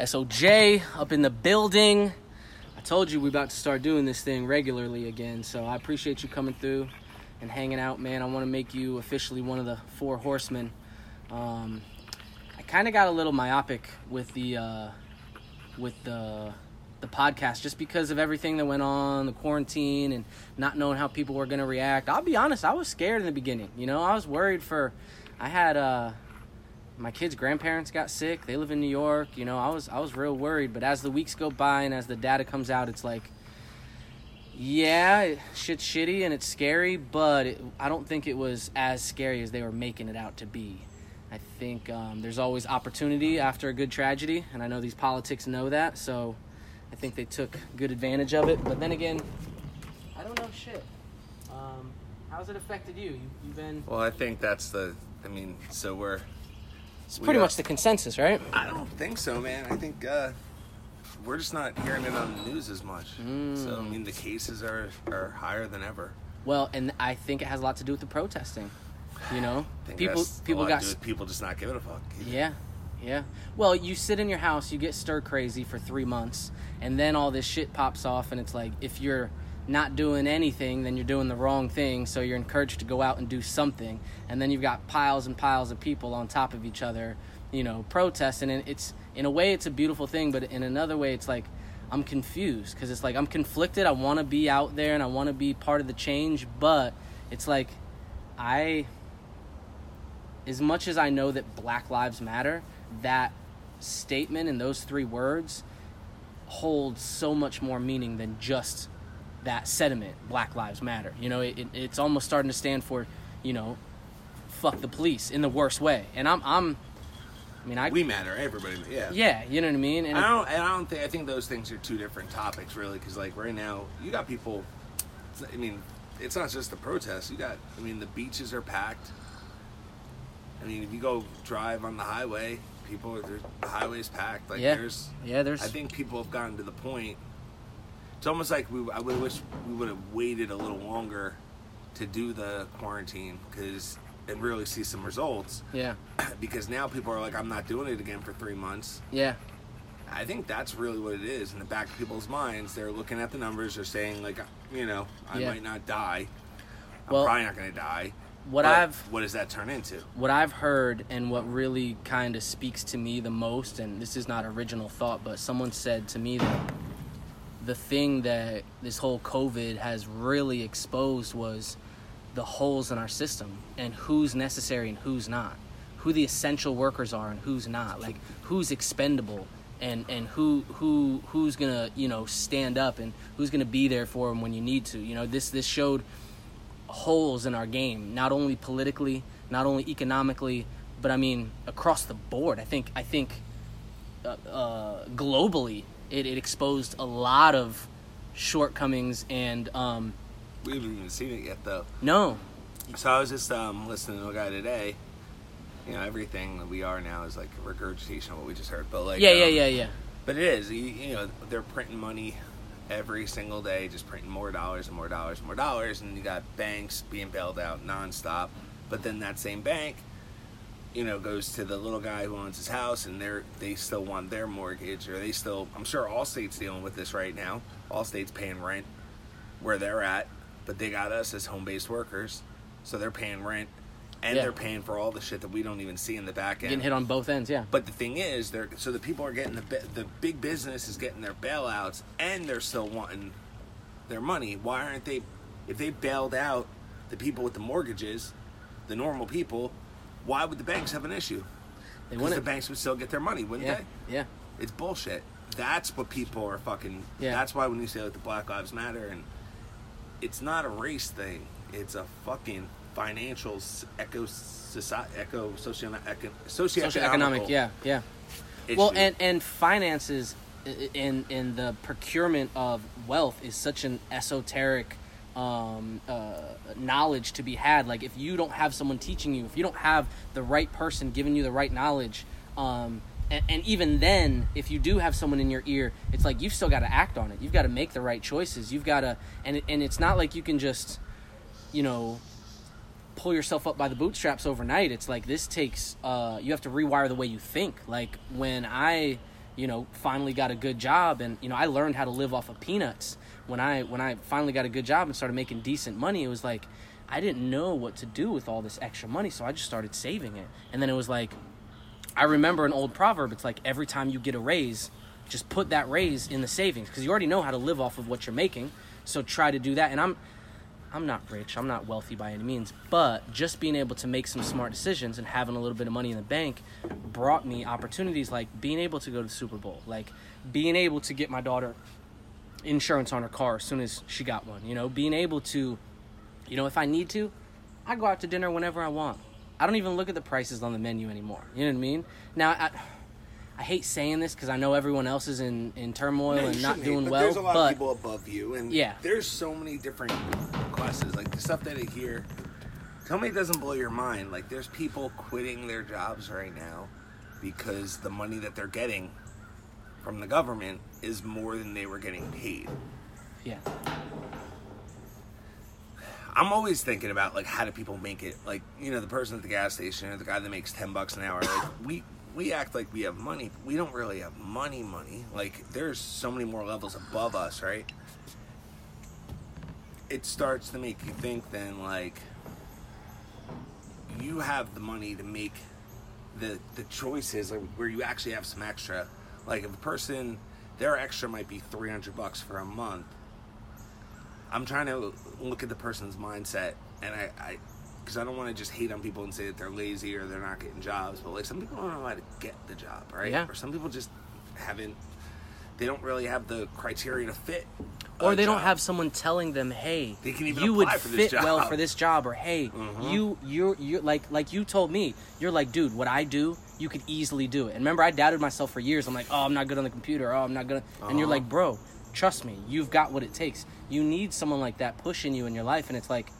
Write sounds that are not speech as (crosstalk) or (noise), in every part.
SOJ up in the building. I told you we about to start doing this thing regularly again, so I appreciate you coming through and hanging out, man. I want to make you officially one of the four horsemen. Um, I kind of got a little myopic with the uh, with the the podcast just because of everything that went on, the quarantine, and not knowing how people were going to react. I'll be honest, I was scared in the beginning. You know, I was worried for. I had uh, my kids' grandparents got sick. They live in New York. You know, I was I was real worried. But as the weeks go by and as the data comes out, it's like, yeah, it, shit's shitty and it's scary, but it, I don't think it was as scary as they were making it out to be. I think um, there's always opportunity after a good tragedy, and I know these politics know that. So I think they took good advantage of it. But then again, I don't know shit. Um, how's it affected you? you you've been. Well, I think that's the. I mean, so we're. It's pretty got- much the consensus, right? I don't think so, man. I think uh, we're just not hearing it on the news as much. So I mean, the cases are are higher than ever. Well, and I think it has a lot to do with the protesting. You know, (sighs) people people got to do with people just not giving a fuck. Yeah, yeah. Well, you sit in your house, you get stir crazy for three months, and then all this shit pops off, and it's like if you're not doing anything, then you're doing the wrong thing. So you're encouraged to go out and do something, and then you've got piles and piles of people on top of each other, you know, protesting. And it's in a way, it's a beautiful thing, but in another way, it's like I'm confused because it's like I'm conflicted. I want to be out there and I want to be part of the change, but it's like I as much as I know that Black Lives Matter, that statement and those three words hold so much more meaning than just that sentiment, Black Lives Matter. You know, it, it, it's almost starting to stand for, you know, fuck the police in the worst way. And I'm, I'm, I mean, I, We matter, everybody. Yeah. yeah, you know what I mean? And I don't. And I don't think. I think those things are two different topics, really. Because like right now, you got people. I mean, it's not just the protests. You got. I mean, the beaches are packed. I mean, if you go drive on the highway, people are the highway's packed. Like Yeah. there's. yeah, there's, I think people have gotten to the point. It's almost like we. I would wish we would have waited a little longer to do the quarantine because and really see some results. yeah, (clears throat) because now people are like, I'm not doing it again for three months. yeah, I think that's really what it is in the back of people's minds. They're looking at the numbers. They're saying like, uh, you know, I Yeah. might not die. I'm Well, probably not going to die. what I've, what does that turn into? what I've heard and what really kind of speaks to me the most, and this is not original thought, but someone said to me that the thing that this whole COVID has really exposed was the holes in our system and who's necessary and who's not, who the essential workers are and who's not, like who's expendable and and who who who's gonna you know stand up and who's gonna be there for them when you need to. You know this this showed holes in our game, not only politically, not only economically, but I mean across the board. I think I think uh, uh, globally, it, it exposed a lot of shortcomings and um, We haven't even seen it yet, though. no, So I was just um, listening to a guy today. You know, everything that we are now is like a regurgitation of what we just heard. But like, yeah, yeah, um, yeah, yeah, But it is. You, you know, they're printing money every single day, just printing more dollars and more dollars and more dollars, and you got banks being bailed out nonstop. But then that same bank, you know, goes to the little guy who owns his house, and they're they still want their mortgage, or they still. I'm sure all states dealing with this right now. All states paying rent where they're at, but they got us as home-based workers, so they're paying rent. And Yeah. they're paying for all the shit that we don't even see in the back end. getting hit on both ends. Yeah, But the thing is, they're so the people are getting the the big business is getting their bailouts, and they're still wanting their money. Why aren't they? If they bailed out the people with the mortgages, the normal people, why would the banks have an issue? they Because the banks would still get their money, wouldn't Yeah, they? yeah, It's bullshit. That's what people are fucking. Yeah. That's why when you say like the Black Lives Matter, and it's not a race thing. It's a fucking financial, eco, society, eco, socio, eco, socioeconomic. Yeah, yeah. issue. Well, and and finances in in the procurement of wealth is such an esoteric um, uh, knowledge to be had. Like if you don't have someone teaching you, if you don't have the right person giving you the right knowledge, um, and, and even then, if you do have someone in your ear, it's like you've still got to act on it. You've got to make the right choices. You've got to, and and it's not like you can just, you know, pull yourself up by the bootstraps overnight. It's like this takes uh, you have to rewire the way you think. Like when I, you know, finally got a good job and you know, I learned how to live off of peanuts when I when I finally got a good job and started making decent money. It was like I didn't know what to do with all this extra money, so I just started saving it. And then it was like I remember an old proverb. It's like every time you get a raise, just put that raise in the savings because you already know how to live off of what you're making. So try to do that. And I'm I'm not rich. I'm not wealthy by any means, but just being able to make some smart decisions and having a little bit of money in the bank brought me opportunities like being able to go to the Super Bowl, like being able to get my daughter insurance on her car as soon as she got one, you know, being able to you know, if I need to, I go out to dinner whenever I want. I don't even look at the prices on the menu anymore. You know what I mean? Now I I hate saying this because I know everyone else is in, in turmoil No, and not doing hate, but well. There's a lot but of people above you, and Yeah. there's so many different classes. Like the stuff that I hear, tell me it doesn't blow your mind. Like there's people quitting their jobs right now because the money that they're getting from the government is more than they were getting paid. yeah, I'm always thinking about like how do people make it? Like you know the person at the gas station or the guy that makes ten bucks an hour. Like (coughs) we we act like we have money. We don't really have money. Money. Like there's so many more levels above us, right? It starts to make you think then like you have the money to make the the choices like, where you actually have some extra. Like if a person their extra might be three hundred bucks for a month. I'm trying to look at the person's mindset, and I, I, because I don't want to just hate on people and say that they're lazy or they're not getting jobs, but like some people don't know how to get the job, right? Yeah. Or some people just haven't. They don't really have the criteria to fit. or they don't have someone telling them, "Hey, They can even you would apply for this fit well for this job," or "Hey, Mhm. you you're you're like like you told me, you're like, dude, what I do, you could easily do it." And remember, I doubted myself for years. I'm like, "Oh, I'm not good on the computer. Oh, I'm not good." And you're Uh-huh. like, "Bro, trust me, you've got what it takes. You need someone like that pushing you in your life." And it's like,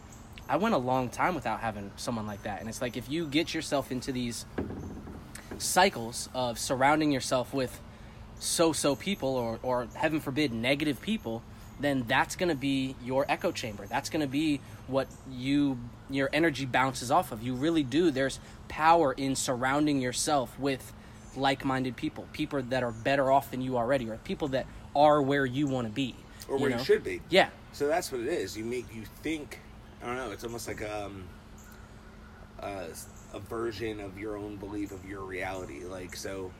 I went a long time without having someone like that. And it's like if you get yourself into these cycles of surrounding yourself with so-so people or, or heaven forbid negative people then that's going to be your echo chamber that's going to be what you your energy bounces off of you really do there's power in surrounding yourself with like-minded people people that are better off than you already or people that are where you want to be or where you, know? should be. yeah So that's what it is. You make you think. I don't know. It's almost like um, a, a version of your own belief of your reality. Like so,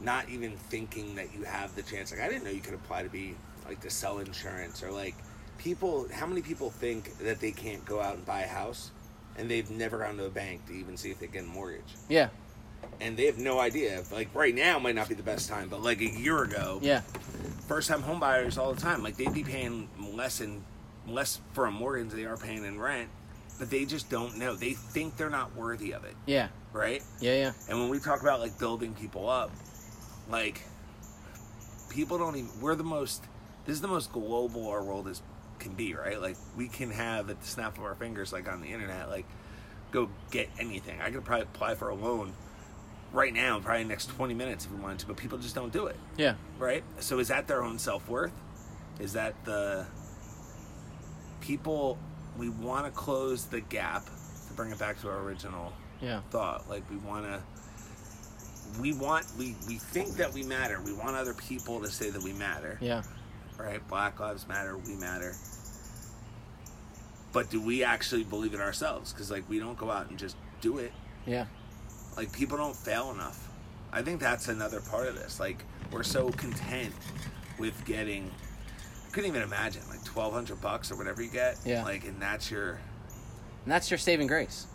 not even thinking that you have the chance. Like I didn't know you could apply to be like to sell insurance or like people. How many people think that they can't go out and buy a house, and they've never gone to a bank to even see if they get a mortgage, yeah and they have no idea. Like right now might not be the best time, but like a year ago, yeah first time homebuyers all the time. Like they'd be paying less and less for a mortgage than they are paying in rent, but they just don't know. They think they're not worthy of it, yeah right? yeah yeah And when we talk about like building people up, like people don't even we're the most this is the most global our world is can be, right? Like we can have at the snap of our fingers, like on the internet, like go get anything. I could probably apply for a loan right now, probably next twenty minutes if we wanted to, but people just don't do it yeah right? So is that their own self worth? Is that the people we want to close the gap to bring it back to our original yeah thought? Like we want to, we want we we think that we matter. We want other people to say that we matter, yeah right? Black lives matter. We matter. But do we actually believe it ourselves? Because like we don't go out and just do it yeah like people don't fail enough i think that's another part of this like we're so content with getting i couldn't even imagine like 1200 bucks or whatever you get Yeah. like and that's your and that's your saving grace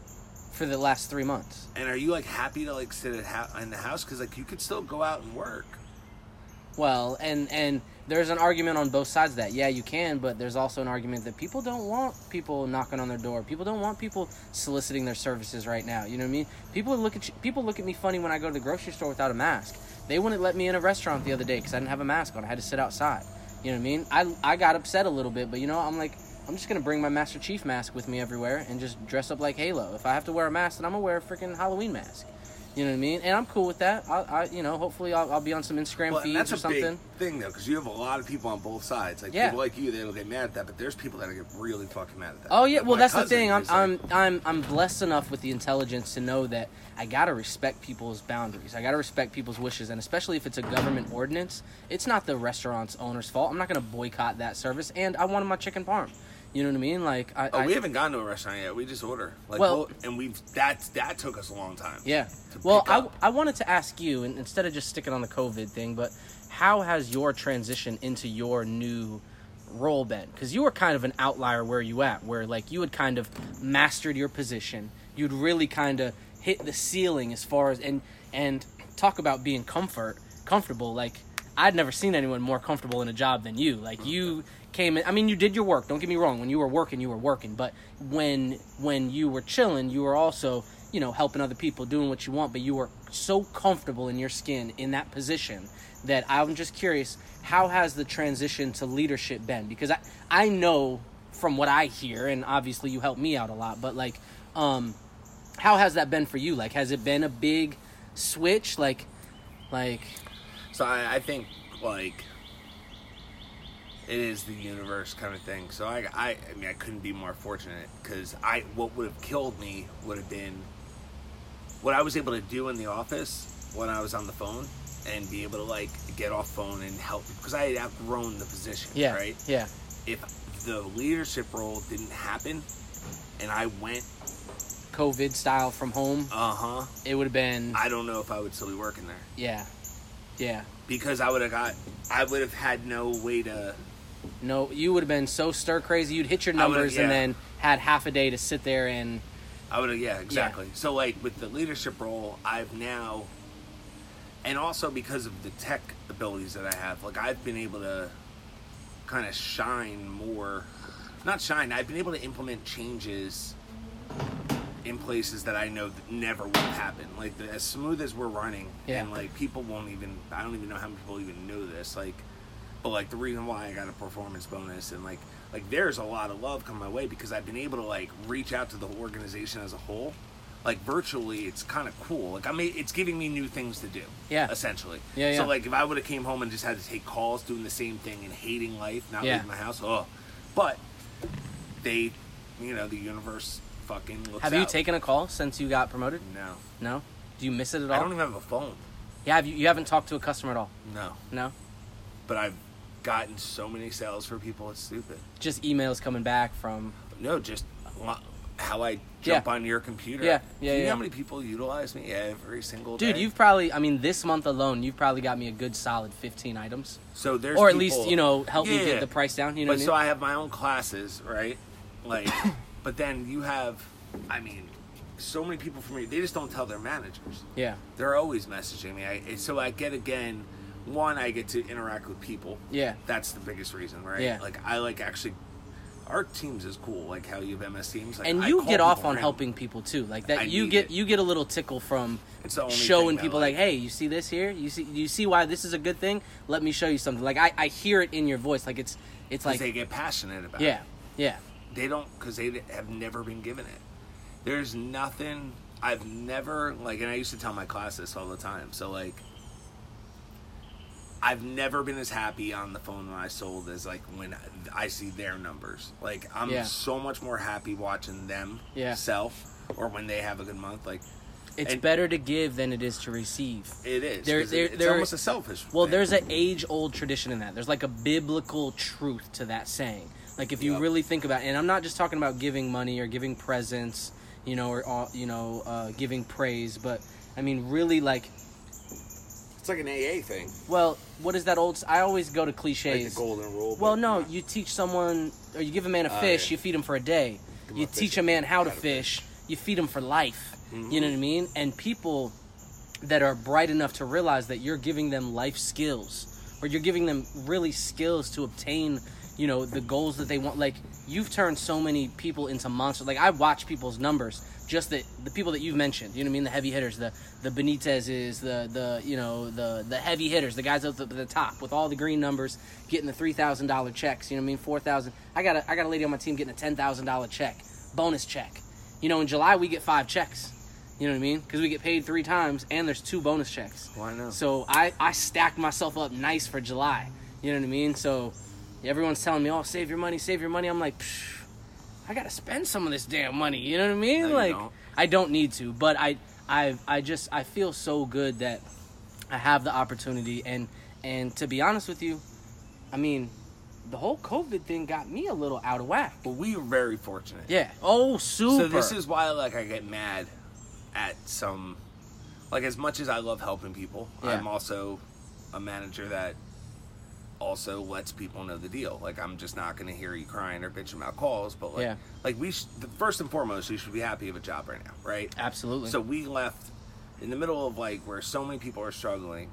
for the last three months and are you like happy to like sit at ha- in the house because like you could still go out and work Well, and and there's an argument on both sides that. Yeah, you can, but there's also an argument that people don't want people knocking on their door. People don't want people soliciting their services right now. You know what I mean? People look at you, people look at me funny when I go to the grocery store without a mask. They wouldn't let me in a restaurant the other day because I didn't have a mask on. I had to sit outside. You know what I mean? I I got upset a little bit, but you know I'm like I'm just gonna bring my Master Chief mask with me everywhere and just dress up like Halo. If I have to wear a mask, then I'm gonna wear a freaking Halloween mask. You know what I mean? And I'm cool with that. I, I you know, hopefully I'll, I'll be on some Instagram Well, feeds that's or a something. big thing though, because you have a lot of people on both sides. Like Yeah. people like you, they'll get mad at that, but there's people that get really fucking mad at that. Oh yeah, Like well that's the thing. I'm like- I'm I'm I'm blessed enough with the intelligence to know that I gotta respect people's boundaries. I gotta respect people's wishes, and especially if it's a government ordinance, it's not the restaurant's owner's fault. I'm not gonna boycott that service, and I wanted my chicken parm. You know what I mean? Like I, Oh, I we haven't gone to a restaurant yet. We just order. Like, Well- well, and we've that that took us a long time. Yeah. Well, I. I wanted to ask you, and instead of just sticking on the COVID thing, but how has your transition into your new role been? Because you were kind of an outlier where you at, where like you had kind of mastered your position. You'd really kind of hit the ceiling as far as and and talk about being comfort comfortable. Like I'd never seen anyone more comfortable in a job than you. Like you came in. I mean, you did your work. Don't get me wrong. When you were working, you were working. But when when you were chilling, you were also you know helping other people, doing what you want. But you were so comfortable in your skin in that position that I'm just curious. How has the transition to leadership been? Because I I know from what I hear, and obviously you helped me out a lot. But like, um, how has that been for you? Like, has it been a big switch? Like, like So I, I think like it is the universe kind of thing. So I, I, I mean, I couldn't be more fortunate because I, what would have killed me would have been what I was able to do in the office when I was on the phone and be able to like get off phone and help because I had outgrown the position. yeah, Right. yeah, If the leadership role didn't happen and I went, COVID style from home, uh huh, it would have been I don't know if I would still be working there. yeah, yeah. because I would have got, I would have had no way to. No, you would have been so stir crazy. You'd hit your numbers and then had half a day to sit there and I would have, yeah, exactly. So like with the leadership role, I've now, and also because of the tech abilities that I have, like I've been able to kind of shine more. Not shine. I've been able to implement changes in places that I know that never would happen. Like the, as smooth as we're running, Yeah. and like people won't even. I don't even know how many people even know this. Like, but like the reason why I got a performance bonus and like like there's a lot of love come my way because I've been able to like reach out to the organization as a whole. Like virtually, it's kind of cool. Like I mean, it's giving me new things to do. Yeah. essentially. Yeah, yeah. So like, if I would have came home and just had to take calls, doing the same thing, and hating life, not Yeah. leaving my house, oh, but they, you know, the universe fucking looks have you out. taken a call since you got promoted? No, No. Do you miss it at all? I don't even have a phone. yeah, have you, you haven't talked to a customer at all? No, No. but I've gotten so many sales for people. It's stupid. Just emails coming back from No, just how I jump Yeah. on your computer. Yeah, Do yeah, know yeah. how many people utilize me every single dude. day? Dude, you've probably, I mean, this month alone, you've probably got me a good solid fifteen items, so there's or at people- least you know help me get the price down. You know but what I so mean? I have my own classes, right? Like, (coughs) but then you have, I mean, so many people from me. They just don't tell their managers. yeah, They're always messaging me. I, so I get again. One, I get to interact with people. yeah, That's the biggest reason, right? Yeah. Like I like actually. Our teams is cool, like how you have MS teams. Like, and you get off on helping people too. Like that, I you get it. you get a little tickle from showing people like, hey, you see this here? You see you see why this is a good thing? Let me show you something. Like I, I hear it in your voice. Like it's it's like they get passionate about. yeah, it. yeah, they don't because they have never been given it. There's nothing I've never like, and I used to tell my class this all the time. So like, I've never been as happy on the phone when I sold as like when I see their numbers. Like I'm Yeah. so much more happy watching them Yeah. sell or when they have a good month. Like it's And- better to give than it is to receive. it is. There- there- it- it's there- almost a selfish. Well, thing. there's an age old tradition in that. There's like a biblical truth to that saying. Like if you Yep. really think about, it, and I'm not just talking about giving money or giving presents, you know, or you know, uh, giving praise, but I mean really like, it's like an AA thing, well, what is that old? I always go to like cliches. the golden rule. Well, no, you teach someone, or you give a man a Oh, fish, yeah. you feed him for a day. Give You a teach a man how to to fish, you feed him for life. Mm-hmm. You know what I mean? And people that are bright enough to realize that you're giving them life skills, or you're giving them really skills to obtain, you know, the goals that they want. Like you've turned so many people into monsters. Like I watch people's numbers, just the the people that you've mentioned. You know what I mean? The heavy hitters, the the Benitez's, the the you know the the heavy hitters, the guys up at the top with all the green numbers, getting the three thousand dollar checks. You know what I mean? Four thousand. I got a I got a lady on my team getting a ten thousand dollar check, bonus check. You know, in July we get five checks. You know what I mean? Because we get paid three times, and there's two bonus checks. Why not? So I I stacked myself up nice for July. You know what I mean? So everyone's telling me, "Oh, save your money, save your money." I'm like, Psh, I gotta spend some of this damn money. You know what I mean? No, like don't. I don't need to, but I I I just I feel so good that I have the opportunity and and to be honest with you, I mean, the whole COVID thing got me a little out of whack. But we were very fortunate. Yeah. Oh, super. So this is why like I get mad at some like as much as I love helping people, Yeah. I'm also a manager that also lets people know the deal. Like I'm just not going to hear you crying or bitching about calls, but like Yeah. like we sh- the, first and foremost, you should be happy of a job right now, right? absolutely. So we left in the middle of like where so many people are struggling.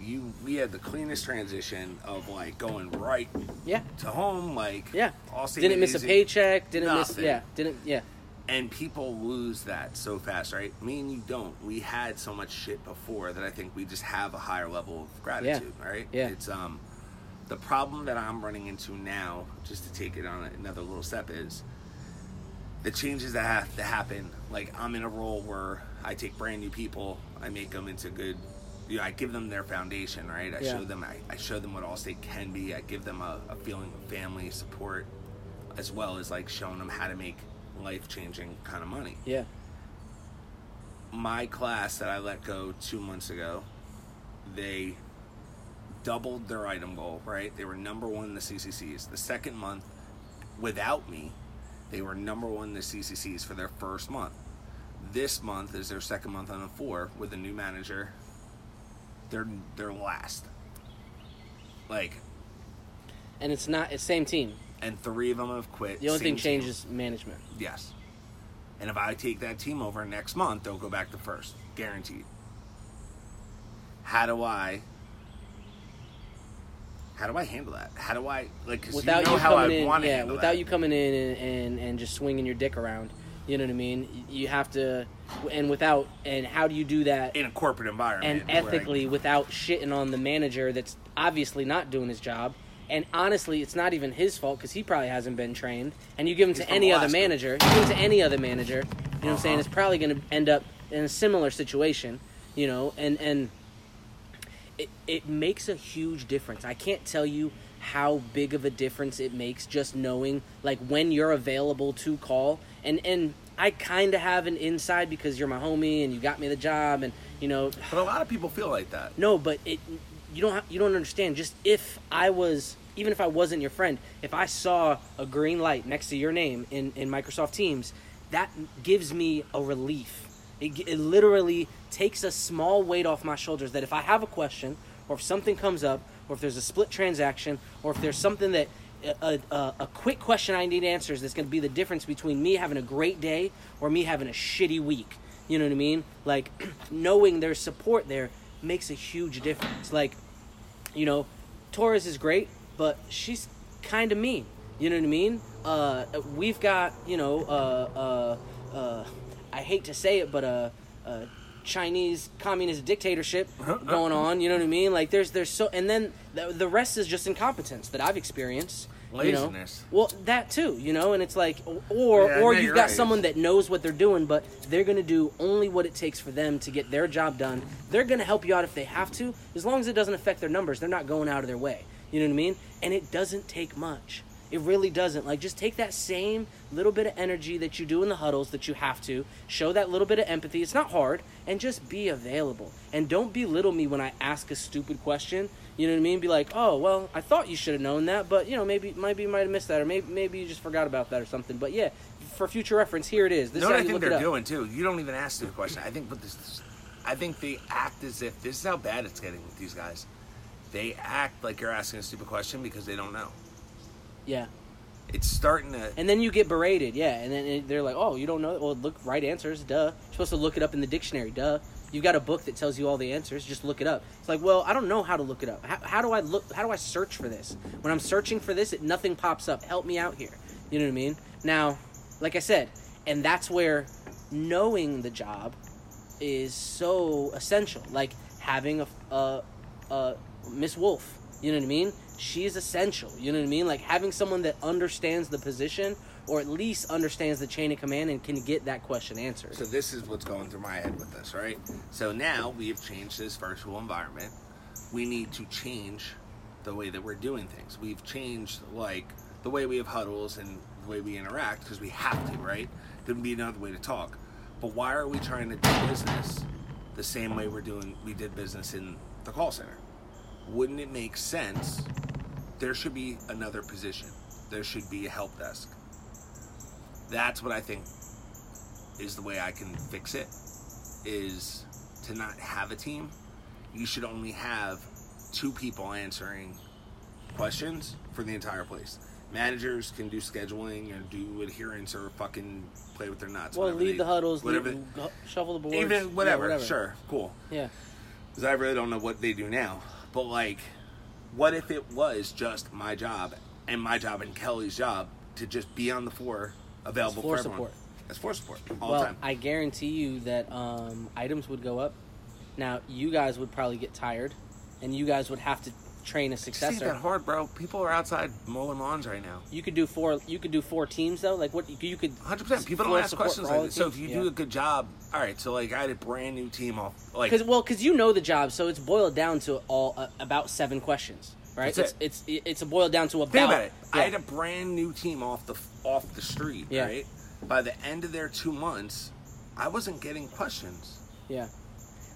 You we had the cleanest transition of like going right yeah. to home, like Yeah. all Didn't miss a paycheck. Didn't miss. Yeah. Didn't. Yeah. and people lose that so fast, right? Me and you don't. We had so much shit before that I think we just have a higher level of gratitude, right? Yeah. It's um the problem that I'm running into now, just to take it on another little step, is the changes that have to happen. Like I'm in a role where I take brand new people, I make them into good. You know, I give them their foundation, right? I Yeah. show them, I, I show them what Allstate can be. I give them a, a feeling of family support, as well as like showing them how to make life changing kind of money. Yeah. My class that I let go two months ago, they doubled their item goal, right? They were number one in the CCCs. The second month, without me, they were number one in the CCCs for their first month. This month is their second month on the four with a new manager. They're they're last. Like, And it's not. It's same team. and three of them have quit. The only thing changes management. Yes. And if I take that team over next month, they'll go back to first, guaranteed. How do I? How do I handle that? How do I like? Cause without you know you, how I coming in, want yeah, without that. you coming in and, and and just swinging your dick around. You know what I mean? You have to, and without, and how do you do that? in a corporate environment and where I- ethically without shitting on the manager that's obviously not doing his job. And honestly, it's not even his fault because he probably hasn't been trained. And you give him to any other manager, you give him to any other manager. You know what I'm saying? Uh-huh. It's probably going to end up in a similar situation. You know, and and it it makes a huge difference. I can't tell you how big of a difference it makes just knowing like when you're available to call and and I kind of have an inside because you're my homie and you got me the job and you know But a lot of people feel like that. no, but it you don't have, you don't understand. Just if I was even if I wasn't your friend, if I saw a green light next to your name in in Microsoft Teams, that gives me a relief. It, it literally takes a small weight off my shoulders that if I have a question or if something comes up or if there's a split transaction or if there's something that a, a, a quick question I need answers that's going to be the difference between me having a great day or me having a shitty week. You know what I mean? Like (clears throat) knowing there's support there makes a huge difference. Like, you know, Torres is great, but she's kind of mean. You know what I mean? Uh, we've got, you know, uh, uh, uh, I hate to say it, but a, a Chinese communist dictatorship (laughs) going on. You know what I mean? Like, there's, there's so, and then the, the rest is just incompetence that I've experienced. you know? Laziness. Well, that too, you know, and it's like, or Yeah, or you've got right. someone that knows what they're doing, but they're gonna do only what it takes for them to get their job done. They're gonna help you out if they have to, as long as it doesn't affect their numbers. They're not going out of their way. You know what I mean? And it doesn't take much. It really doesn't. Like, just take that same little bit of energy that you do in the huddles that you have to, show that little bit of empathy. It's not hard, and just be available. And don't belittle me when I ask a stupid question. You know what I mean? Be like, oh, well, I thought you should have known that, but, you know, maybe maybe you might have missed that, or maybe, maybe you just forgot about that or something. But yeah, for future reference, here it is. This You is I you think they're doing too? You don't even ask the question. I think what this, I think they act as if this is how bad it's getting with these guys. They act like you're asking a stupid question because they don't know. Yeah. It's starting to. And then you get berated, yeah. And then it- they're like, "Oh, you don't know? Well, look, right answers, duh. You're supposed to look it up in the dictionary, duh. You've got a book that tells you all the answers. Just look it up." It's like, well, I don't know how to look it up. How, how do I look? How do I search for this? When I'm searching for this, it nothing pops up. Help me out here. You know what I mean? Now, like I said, and that's where knowing the job is so essential. Like having a, a, a Miss Wolf. You know what I mean? She's essential. You know what I mean? Like having someone that understands the position or at least understands the chain of command and can get that question answered. So this is what's going through my head with this, right? So now we have changed this virtual environment. We need to change the way that we're doing things. We've changed like the way we have huddles and the way we interact because we have to, right? There would be another way to talk. But why are we trying to do business the same way we're doing we did business in the call center? Wouldn't it make sense? There should be another position. There should be a help desk. That's what I think is the way I can fix it is to not have a team. You should only have two people answering questions for the entire place. Managers can do scheduling and do adherence or fucking play with their nuts. well, whatever lead they- the huddles, whatever. lead, shuffle the boards, even yeah, whatever, Sure, cool. Yeah. Because I really don't know what they do now. But like, what if it was just my job and my job and Kelly's job to just be on the floor, available floor for everyone? support. As floor support all well, the time. I guarantee you that um, items would go up. Now, you guys would probably get tired, and you guys would have to train a successor. that hard, bro. People are outside mowing lawns right now. You could do four. You could do four teams though. Like what you, could. Hundred percent. People don't ask questions like this. So if you Yeah. do a good job, all right. So like, I had a brand new team off. Like, Because well, because you know the job, so it's boiled down to all uh, about seven questions, right? That's it's, it's it's boiled down to about. think about it. I had a brand new team off the off the street. Yeah. Right. By the end of their two months, I wasn't getting questions yeah,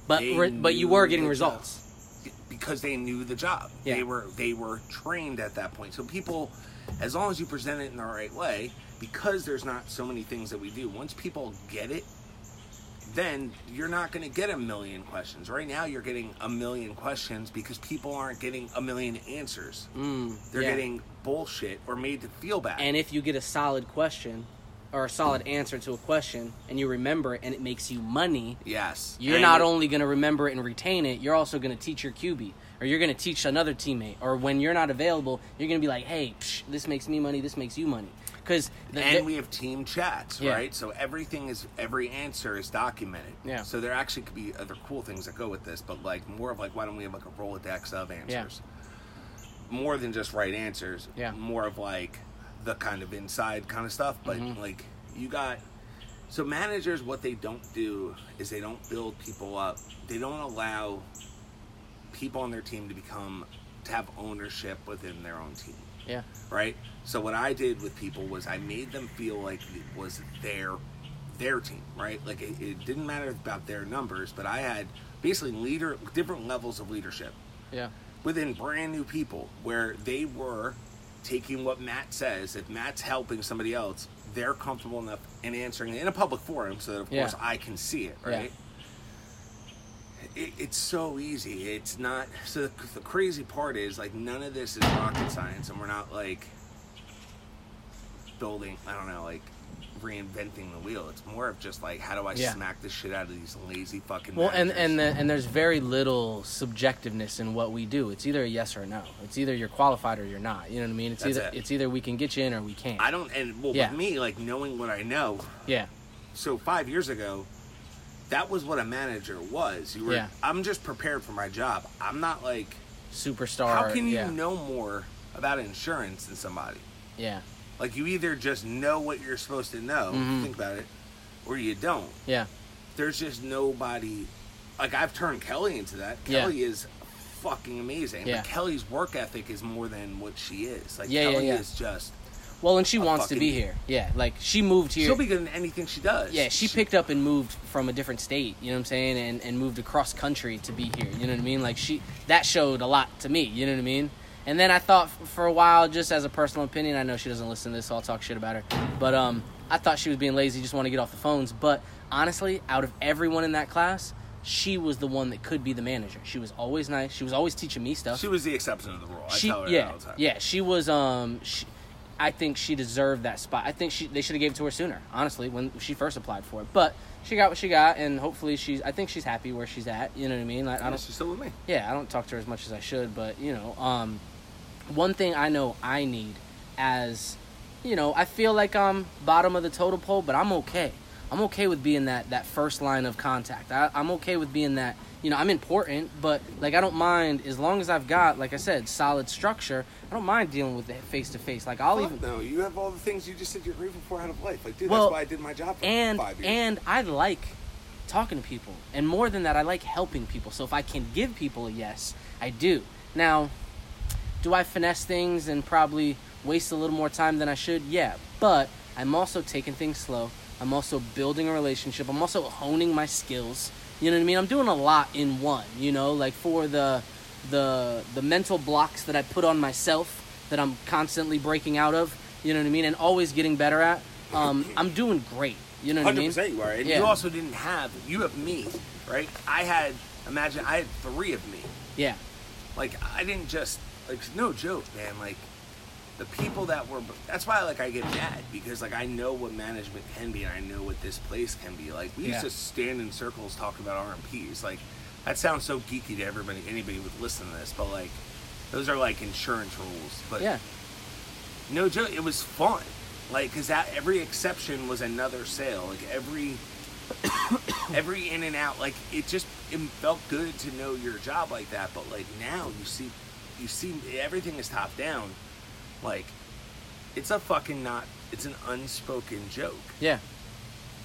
but re- but you were getting results. Because they knew the job. Yeah. They were they were trained at that point. So people, as long as you present it in the right way, because there's not so many things that we do. Once people get it, then you're not going to get a million questions. Right now, you're getting a million questions because people aren't getting a million answers. Mm, They're yeah. getting bullshit or made to feel bad. And if you get a solid question, or a solid answer to a question, and you remember it, and it makes you money, yes, you're And not only going to remember it and retain it, you're also going to teach your QB, or you're going to teach another teammate, or when you're not available, you're going to be like, hey, psh, this makes me money, this makes you money, because and we have team chats, Yeah. right? So everything is every answer is documented. Yeah. So there actually could be other cool things that go with this, but like more of like why don't we have like a Rolodex of answers? Yeah. More than just right answers. Yeah. More of like the kind of inside kind of stuff. But Mhm. like you got so managers what they don't do is they don't build people up. They don't allow people on their team to become to have ownership within their own team yeah, right? So what I did with people was I made them feel like it was their their team, right? Like it, it didn't matter about their numbers, but I had basically leader different levels of leadership yeah, within brand new people where they were taking what Matt says. If Matt's helping somebody else, they're comfortable enough in answering it in a public forum, so that of Yeah. course I can see it, Yeah. right? It, it's so easy. It's not. So the, the crazy part is like none of this is rocket science, and we're not like building. I don't know, like reinventing the wheel. It's more of just like how do I Yeah. smack this shit out of these lazy fucking. Well, and and the, and there's very little subjectiveness in what we do. It's either a yes or a no. It's either you're qualified or you're not. You know what I mean? It's That's either it. it's either we can get you in or we can't. I don't. And well, Yeah. with me, like knowing what I know, yeah, so five years ago, that was what a manager was. You were. Yeah. I'm just prepared for my job. I'm not like. superstar. How can you yeah. know more about insurance than somebody? Yeah, Like you either just know what you're supposed to know, Mhm. think about it, or you don't. yeah, There's just nobody. Like I've turned Kelly into that. Yeah. Kelly is fucking amazing. Yeah. But Kelly's work ethic is more than what she is. Like Yeah, yeah, Kelly yeah. is just. Well, and she wants to be here. Yeah, like she moved here. She'll be good in anything she does. yeah, she picked up and moved from a different state. You know what I'm saying? And and moved across country to be here. You know what I mean? Like she that showed a lot to me. You know what I mean? And then I thought for a while, just as a personal opinion, I know she doesn't listen to this, so I'll talk shit about her. But um, I thought she was being lazy, just want to get off the phones. But honestly, out of everyone in that class, she was the one that could be the manager. She was always nice. She was always teaching me stuff. She was the exception of the rule. I she tell her yeah that all the time. yeah she was um she, I think she deserved that spot. I think she they should have gave it to her sooner, honestly, when she first applied for it. But she got what she got, and hopefully she's. I think she's happy where she's at. You know what I mean? Like, I don't. she's still with me. Yeah, I don't talk to her as much as I should, but you know, um, one thing I know I need as, you know, I feel like I'm bottom of the totem pole, but I'm okay. I'm okay with being that that first line of contact. I, I'm okay with being that. you know, I'm important, but like I don't mind as long as I've got, like I said, solid structure. I don't mind dealing with it face to face. Like I'll Fuck even no, you have all the things you just said you're grateful for out of life. Like, dude, Well, that's why I did my job for and five years. and I like talking to people, and more than that, I like helping people. So if I can give people a yes, I do. Now, do I finesse things and probably waste a little more time than I should? Yeah, but I'm also taking things slow. I'm also building a relationship. I'm also honing my skills. You know what I mean? I'm doing a lot in one. You know, like for the the the mental blocks that I put on myself that I'm constantly breaking out of. You know what I mean? And always getting better at. Um, (clears throat) I'm doing great. You know what I mean? Hundred mean? percent, you are. And Yeah. you also didn't have. You have me, right? I had. Imagine I had three of me. Yeah. Like I didn't just like no joke, man. Like the people that were. That's why like I get mad because like I know what management can be and I know what this place can be. Like we used to stand in circles talking about RMPs. Like that sounds so geeky to everybody. Anybody would listen to this, but like those are like insurance rules. But Yeah. no joke, it was fun. Like, cause that every exception was another sale. Like every (coughs) every in and out. Like it just it felt good to know your job like that. But like now you see, you see everything is top down. Like it's a fucking not. It's an unspoken joke. Yeah.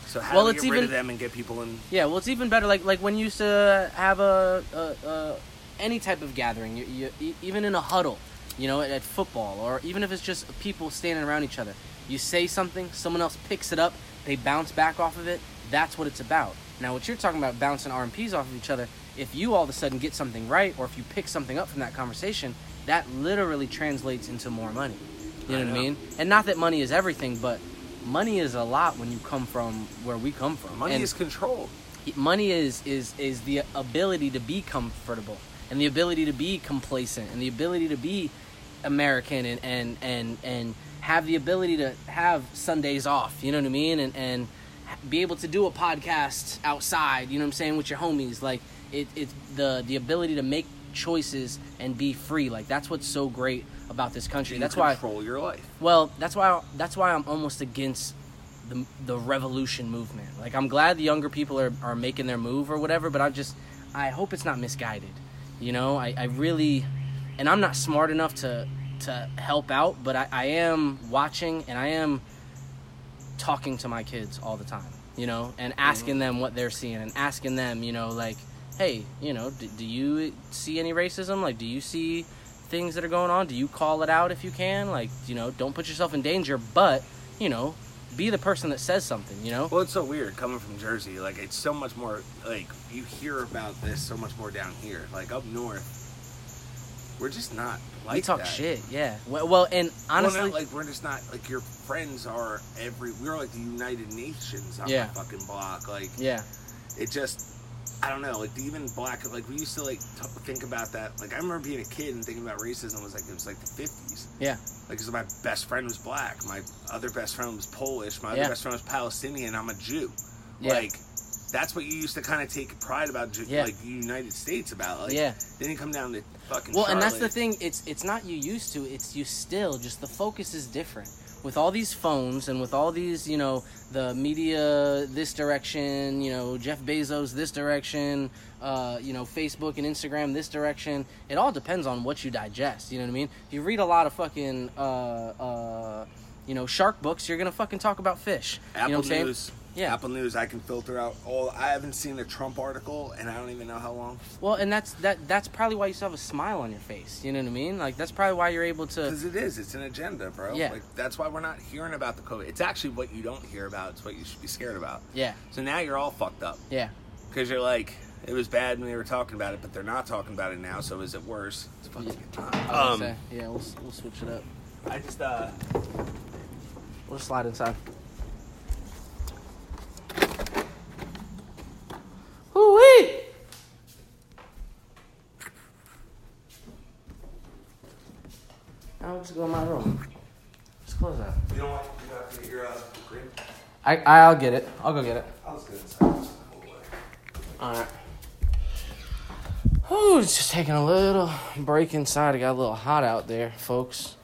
So how Well, do it's get rid even- of them and get people in? Yeah, well, it's even better. Like like when you used to have a, a, a any type of gathering, you, you, even in a huddle, you know, at, at football, or even if it's just people standing around each other. You say something, someone else picks it up, they bounce back off of it. That's what it's about. Now, what you're talking about, bouncing RMPs off of each other. If you all of a sudden get something right, or if you pick something up from that conversation, that literally translates into more money. You know I what I mean? And not that money is everything, but money is a lot when you come from where we come from. Money And- is control. money is is is the ability to be comfortable and the ability to be complacent and the ability to be American and and and and have the ability to have Sundays off. You know what I mean? And and be able to do a podcast outside. You know what I'm saying with your homies. Like it it's the the ability to make choices and be free. Like that's what's so great about this country. You that's why. control your life. Well, that's why that's why I'm almost against the the revolution movement. Like I'm glad the younger people are, are making their move or whatever, but I just I hope it's not misguided. You know, I, I really and I'm not smart enough to to help out, but I, I am watching and I am talking to my kids all the time, you know, and asking mm-hmm. them what they're seeing and asking them, you know, like, hey, you know, do, do you see any racism? Like, do you see things that are going on? Do you call it out if you can? Like, you know, don't put yourself in danger, but, you know, be the person that says something, you know? Well, it's so weird coming from Jersey. Like, it's so much more, like, you hear about this so much more down here. Like, up north, we're just not like we talk that. shit, yeah. Well, well and honestly, well, not, like, we're just not, like, your friends are every, we're like the United Nations on Yeah. my fucking block. Like, yeah, it just, I don't know, like, even black, like, we used to, like, t- think about that. Like, I remember being a kid and thinking about racism was, like, it was, like, the 50s. yeah, Like, because my best friend was black, my other best friend was Polish, my Yeah. other best friend was Palestinian. I'm a Jew. Yeah. Like, that's what you used to kind of take pride about, Yeah. like the United States about. Like, Yeah. Then you come down to fucking. Well, and that's the thing. It's it's not you used to. It's you still. Just the focus is different. With all these phones and with all these, you know, the media this direction, you know, Jeff Bezos this direction, uh, you know, Facebook and Instagram this direction. It all depends on what you digest. You know what I mean? If you read a lot of fucking, uh, uh, you know, shark books, you're gonna fucking talk about fish. Apple you know what I'm saying? Yeah. Apple News. I can filter out all. I haven't seen a Trump article, and I don't even know how long. Well, and that's that. That's probably why you still have a smile on your face. You know what I mean? Like that's probably why you're able to. Because it is. It's an agenda, bro. Yeah. Like that's why we're not hearing about the COVID. It's actually what you don't hear about. It's what you should be scared about. Yeah, So now you're all fucked up. yeah. Because you're like, it was bad when they were talking about it, but they're not talking about it now. So is it worse? It's fucking. Was Um, say, yeah, we'll, we'll switch it up. I just uh. We'll just slide inside. Let's go in my room. Let's close that. You don't want you have to get your uh, green. I, I'll get it. I'll go get it. I was good inside. Alright. It's just taking a little break inside. It got a little hot out there, folks.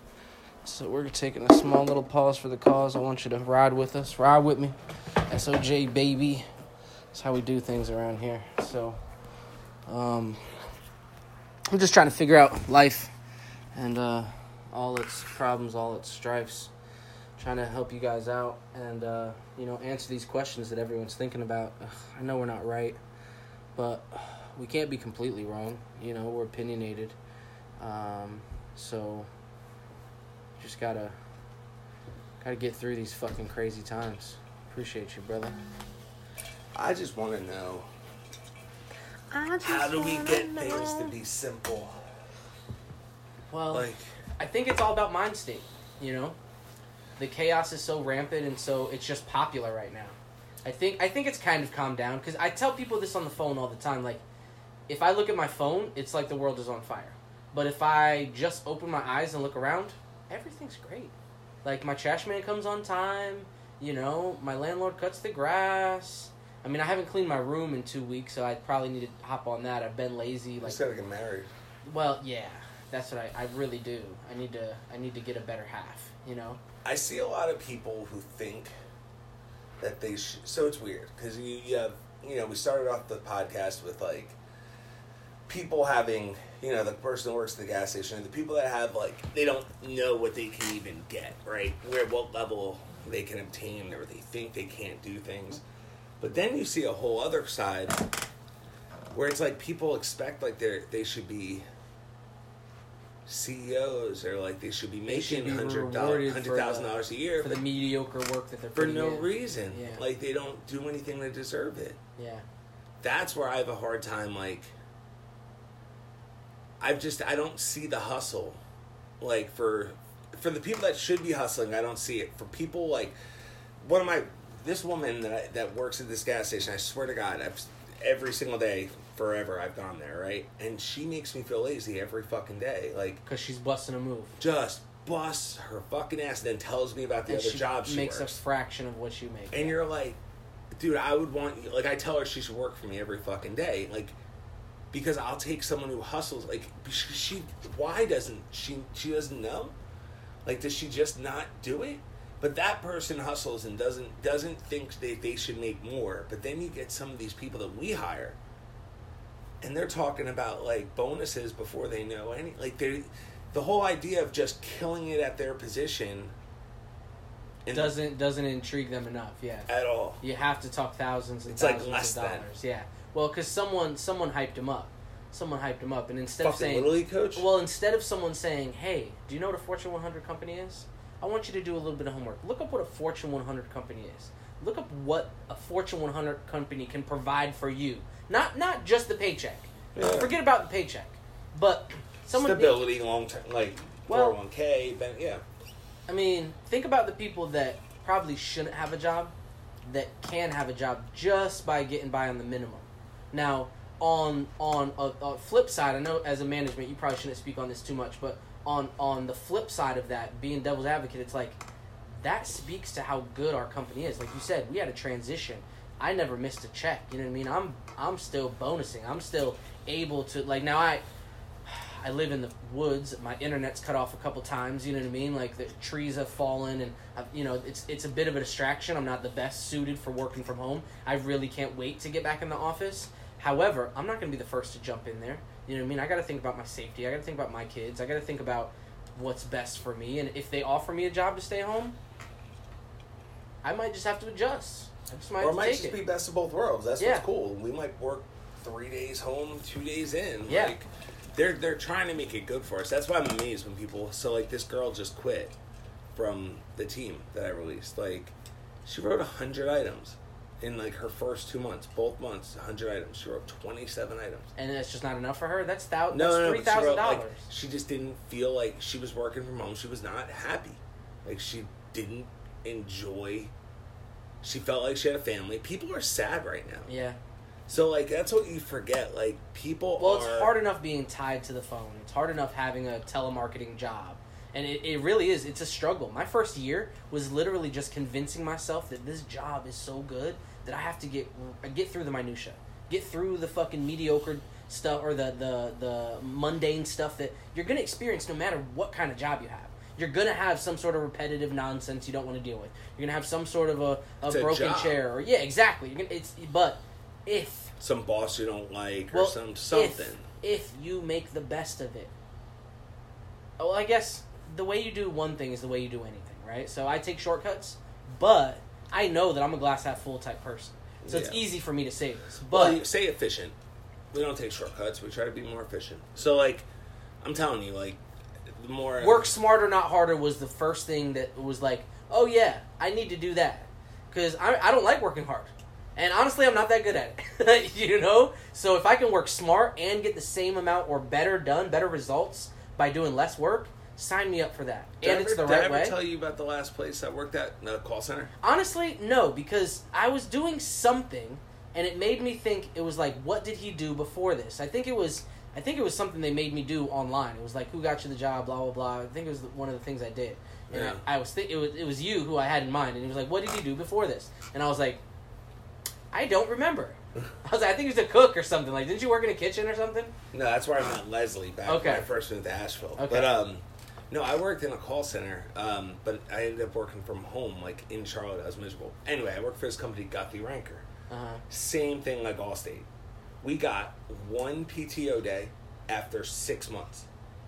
So we're taking a small little pause for the cause. I want you to ride with us. Ride with me. SOJ baby. That's how we do things around here. So Um, I'm just trying to figure out life and uh, all its problems, all its strifes. Trying to help you guys out and uh, you know answer these questions that everyone's thinking about. Ugh, I know we're not right, but we can't be completely wrong. You know we're opinionated, um, so just gotta gotta get through these fucking crazy times. Appreciate you, brother. I just want to know I just how do we wanna get things to be simple? Well, Like, I think it's all about mind state. You know, the chaos is so rampant and so it's just popular right now. I think I think it's kind of calmed down because I tell people this on the phone all the time. Like, if I look at my phone, it's like the world is on fire. But if I just open my eyes and look around, everything's great. Like my trash man comes on time. You know, my landlord cuts the grass. I mean, I haven't cleaned my room in two weeks, so I probably need to hop on that. I've been lazy. Like, just gotta get married. well, yeah, that's what I, I really do. I need to I need to get a better half. You know. I see a lot of people who think that they should. So it's weird because you, you have, you know, we started off the podcast with like people having, you know, the person who works at the gas station, the people that have like, they don't know what they can even get, right? Where, what level they can obtain or they think they can't do things. But then you see a whole other side where it's like people expect like they they should be CEOs are like they should be should making be rewarded hundred thousand dollars a year For the mediocre work that they're for no in. reason. Yeah. Like they don't do anything to deserve it. Yeah. That's where I have a hard time. Like I've just I don't see the hustle. Like for for the people that should be hustling, I don't see it. For people like one of my this woman that I, that works at this gas station, I swear to God, I've, every single day forever I've gone there, right? And she makes me feel lazy every fucking day. Like Because she's busting a move. just busts her fucking ass, and then tells me about the and other she jobs she makes works. a fraction of what you make. And you're like, dude, I would want you. Like, I tell her she should work for me every fucking day. Like, because I'll take someone who hustles. Like, she, she why doesn't she? She doesn't know. Like, does she just not do it? But that person hustles and doesn't doesn't think they they should make more. But then you get some of these people that we hire, and they're talking about like bonuses before they know any. Like, they, the whole idea of just killing it at their position. doesn't doesn't intrigue them enough. Yeah. at all. You have to talk thousands and It's like thousands less of than. dollars. Yeah. Well, because someone someone hyped him up. Someone hyped him up, and instead of saying, little league coach. Well, instead of someone saying, "Hey, do you know what a Fortune 100 company is?" I want you to do a little bit of homework. Look up what a Fortune 100 company is. Look up what a Fortune 100 company can provide for you. Not not just the paycheck. Yeah. Forget about the paycheck. But someone stability, long term, like 401k. Ben, yeah, I mean, think about the people that probably shouldn't have a job that can have a job just by getting by on the minimum. Now, on on a, a flip side, I know as a management you probably shouldn't speak on this too much, but on on the flip side of that, being devil's advocate, it's like that speaks to how good our company is. Like you said, we had a transition. I never missed a check. You know what I mean? I'm I'm still bonusing. I'm still able to like now I I live in the woods. My internet's cut off a couple times. You know what I mean? Like the trees have fallen, and I've, you know it's it's a bit of a distraction. I'm not the best suited for working from home. I really can't wait to get back in the office. However, I'm not going to be the first to jump in there. You know what I mean? I got to think about my safety. I got to think about my kids. I got to think about what's best for me. And if they offer me a job to stay home, I might just have to adjust. Might or it might just it. be best of both worlds. That's Yeah. what's cool. We might work three days home, two days in. Yeah. Like, they're they're trying to make it good for us. That's why I'm amazed when people. So like this girl just quit from the team that I released. Like she wrote hundred items in like her first two months, both months, hundred items. She wrote twenty seven items. and that's just not enough for her. That's thou- No, that's no, no. three but she thousand wrote, like, dollars. she just didn't feel like she was working from home. She was not happy. Like she didn't enjoy. She felt like she had a family. People are sad right now. Yeah. So like that's what you forget. Like people Well, are it's hard enough being tied to the phone. It's hard enough having a telemarketing job. And it, it really is. It's a struggle. My first year was literally just convincing myself that this job is so good that I have to get get through the minutia, get through the fucking mediocre stuff or the the the mundane stuff that you're gonna experience no matter what kind of job you have. You're gonna have some sort of repetitive nonsense you don't want to deal with. You're gonna have some sort of a, a It's a broken chair or yeah, exactly. You're gonna, it's but if some boss you don't like or some something. If, if you make the best of it. Well, I guess the way you do one thing is the way you do anything, right? So I take shortcuts, but I know that I'm a glass half full type person. So it's easy for me to say this. But you say efficient. We don't take shortcuts. We try to be more efficient. So, like, I'm telling you, like, the more work smarter, not harder was the first thing that was like, oh yeah, I need to do that because I, I don't like working hard, and honestly, I'm not that good at it. (laughs) you know, so if I can work smart and get the same amount or better done, better results by doing less work, sign me up for that. Did I and it's ever- the did I ever way. tell you about the last place I worked at, the call center? Honestly, no, because I was doing something and it made me think it was like, what did he do before this? I think it was I think it was something they made me do online. It was like, who got you the job, blah blah blah. I think it was one of the things I did. And Yeah. I, I was think it was it was you who I had in mind, and he was like, "What did you do before this?" And I was like, "I don't remember." I was like, "I think he was a cook or something. Like, didn't you work in a kitchen or something?" No, that's where I met Leslie back Okay. when I first moved to Asheville. Okay. But um, no, I worked in a call center, um, but I ended up working from home, like in Charlotte. I was miserable. Anyway, I worked for this company, Guthy-Renker. Uh huh. Same thing like Allstate. We got one PTO day after six months,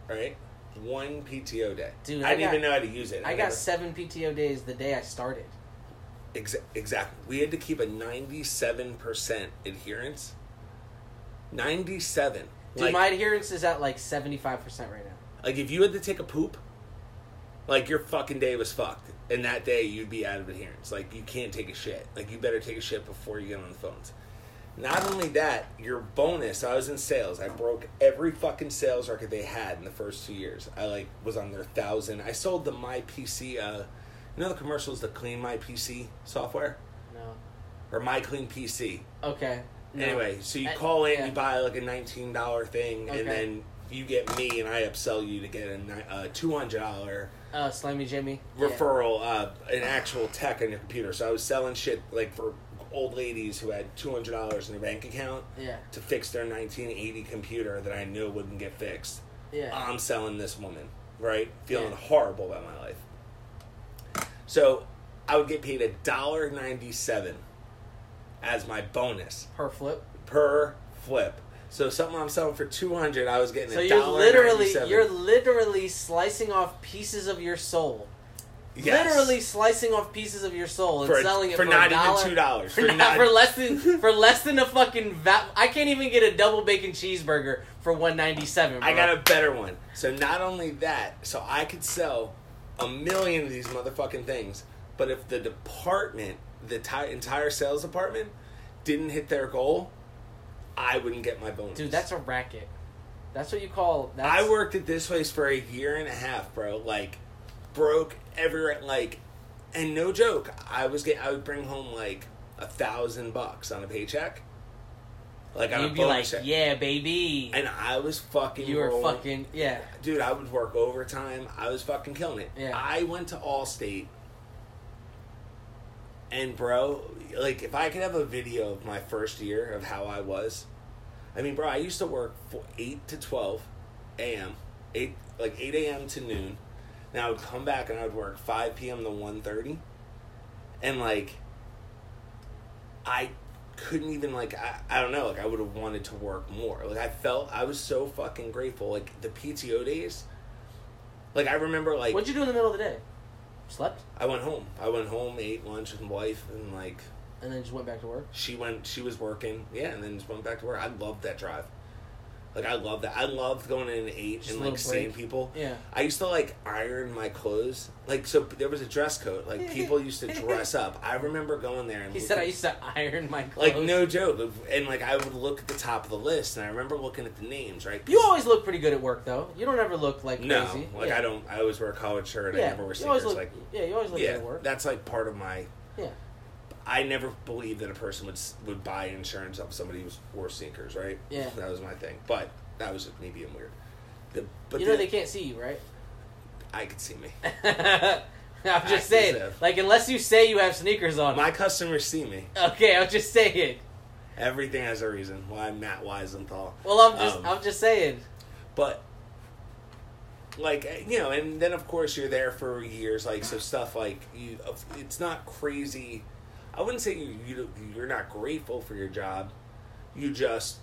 right? One PTO day. Dude, I, I didn't got- even know how to use it. I got never- seven PTO days the day I started. Exa- exactly. We had to keep a ninety-seven percent adherence. Ninety-seven. Dude, like, my adherence is at like seventy five percent right now. like if you had to take a poop, like your fucking day was fucked, and that day you'd be out of adherence. Like you can't take a shit. Like you better take a shit before you get on the phones. Not only that, your bonus. I was in sales. I broke every fucking sales record they had in the first two years. I like was on their thousand. I sold the My PC. Uh, you know the commercials, the Clean My PC software No. or My Clean PC. Okay. No. Anyway, so you I- call in, yeah. you buy like a nineteen dollar thing, Okay. and then you get me, and I upsell you to get a a two hundred dollar Uh, Slimy Jimmy. Yeah. referral, uh, an actual tech on your computer. So I was selling shit like for old ladies who had two hundred dollars in their bank account Yeah. to fix their nineteen eighty computer that I knew wouldn't get fixed. Yeah. I'm selling this woman, right? Feeling Yeah. horrible about my life. So I would get paid a dollar ninety seven as my bonus per flip. per flip. So something I'm selling for two hundred, I was getting So a you're dollar literally 97. you're literally slicing off pieces of your soul. Yes. Literally slicing off pieces of your soul and For- selling it for for not even two dollars for, for not, for less than for less than a fucking va- I can't even get a double bacon cheeseburger for one ninety seven. I got a better one. So not only that, so I could sell a million of these motherfucking things, but if the department, the ti- entire sales department, didn't hit their goal, I wouldn't get my bonus. dude. That's a racket. That's what you call. That's, I worked at this place for a year and a half, bro. Like, broke every like, and no joke, I was get I would bring home like a thousand bucks on a paycheck, like on You'd a be like, bonus check. yeah, baby. and I was fucking. you were rolling. fucking yeah. dude. I would work overtime. I was fucking killing it. Yeah. I went to Allstate, and bro, like if I could have a video of my first year of how I was, I mean, bro, I used to work for eight to twelve a.m. eight like eight a.m. to noon. Then I would come back and I would work five p.m. to 1.30. and like I couldn't even like I, I don't know like I would have wanted to work more. Like I felt I was so fucking grateful. Like the PTO days. Like I remember like What'd you do in the middle of the day? Slept I went home. I went home, ate lunch with my wife, and like and then just went back to work. she went. She was working, yeah, and then just went back to work. I loved that drive. Like I love that. I loved going in at eight Just and like seeing people. Yeah. I used to like iron my clothes. Like so, there was a dress code. Like (laughs) people used to dress up. I remember going there and He said I used to iron my clothes. (laughs) like no joke. And like I would look at the top of the list, and I remember looking at the names. Right? You always look pretty good at work, though. You don't ever look like no, crazy. like yeah. I don't. I always wear a collared shirt. Yeah, I never wear you always sneakers. look. like yeah, you always look good yeah, at work. that's like part of my. Yeah. I never believed that a person would would buy insurance off somebody who wore sneakers, right? Yeah. that was my thing. But that was just me being weird. The, but you know the- they can't see you, right? I could see me. (laughs) I'm I just saying. deserve- Like, unless you say you have sneakers on. My customers see me. okay, I'm just saying. Everything has a reason why I'm Matt Weisenthal. Well, I'm just, Um, I'm just saying. But like eh, you know, and then of course you're there for years. Like so, stuff like you. It's not crazy. I wouldn't say you, you you're not grateful for your job, you just.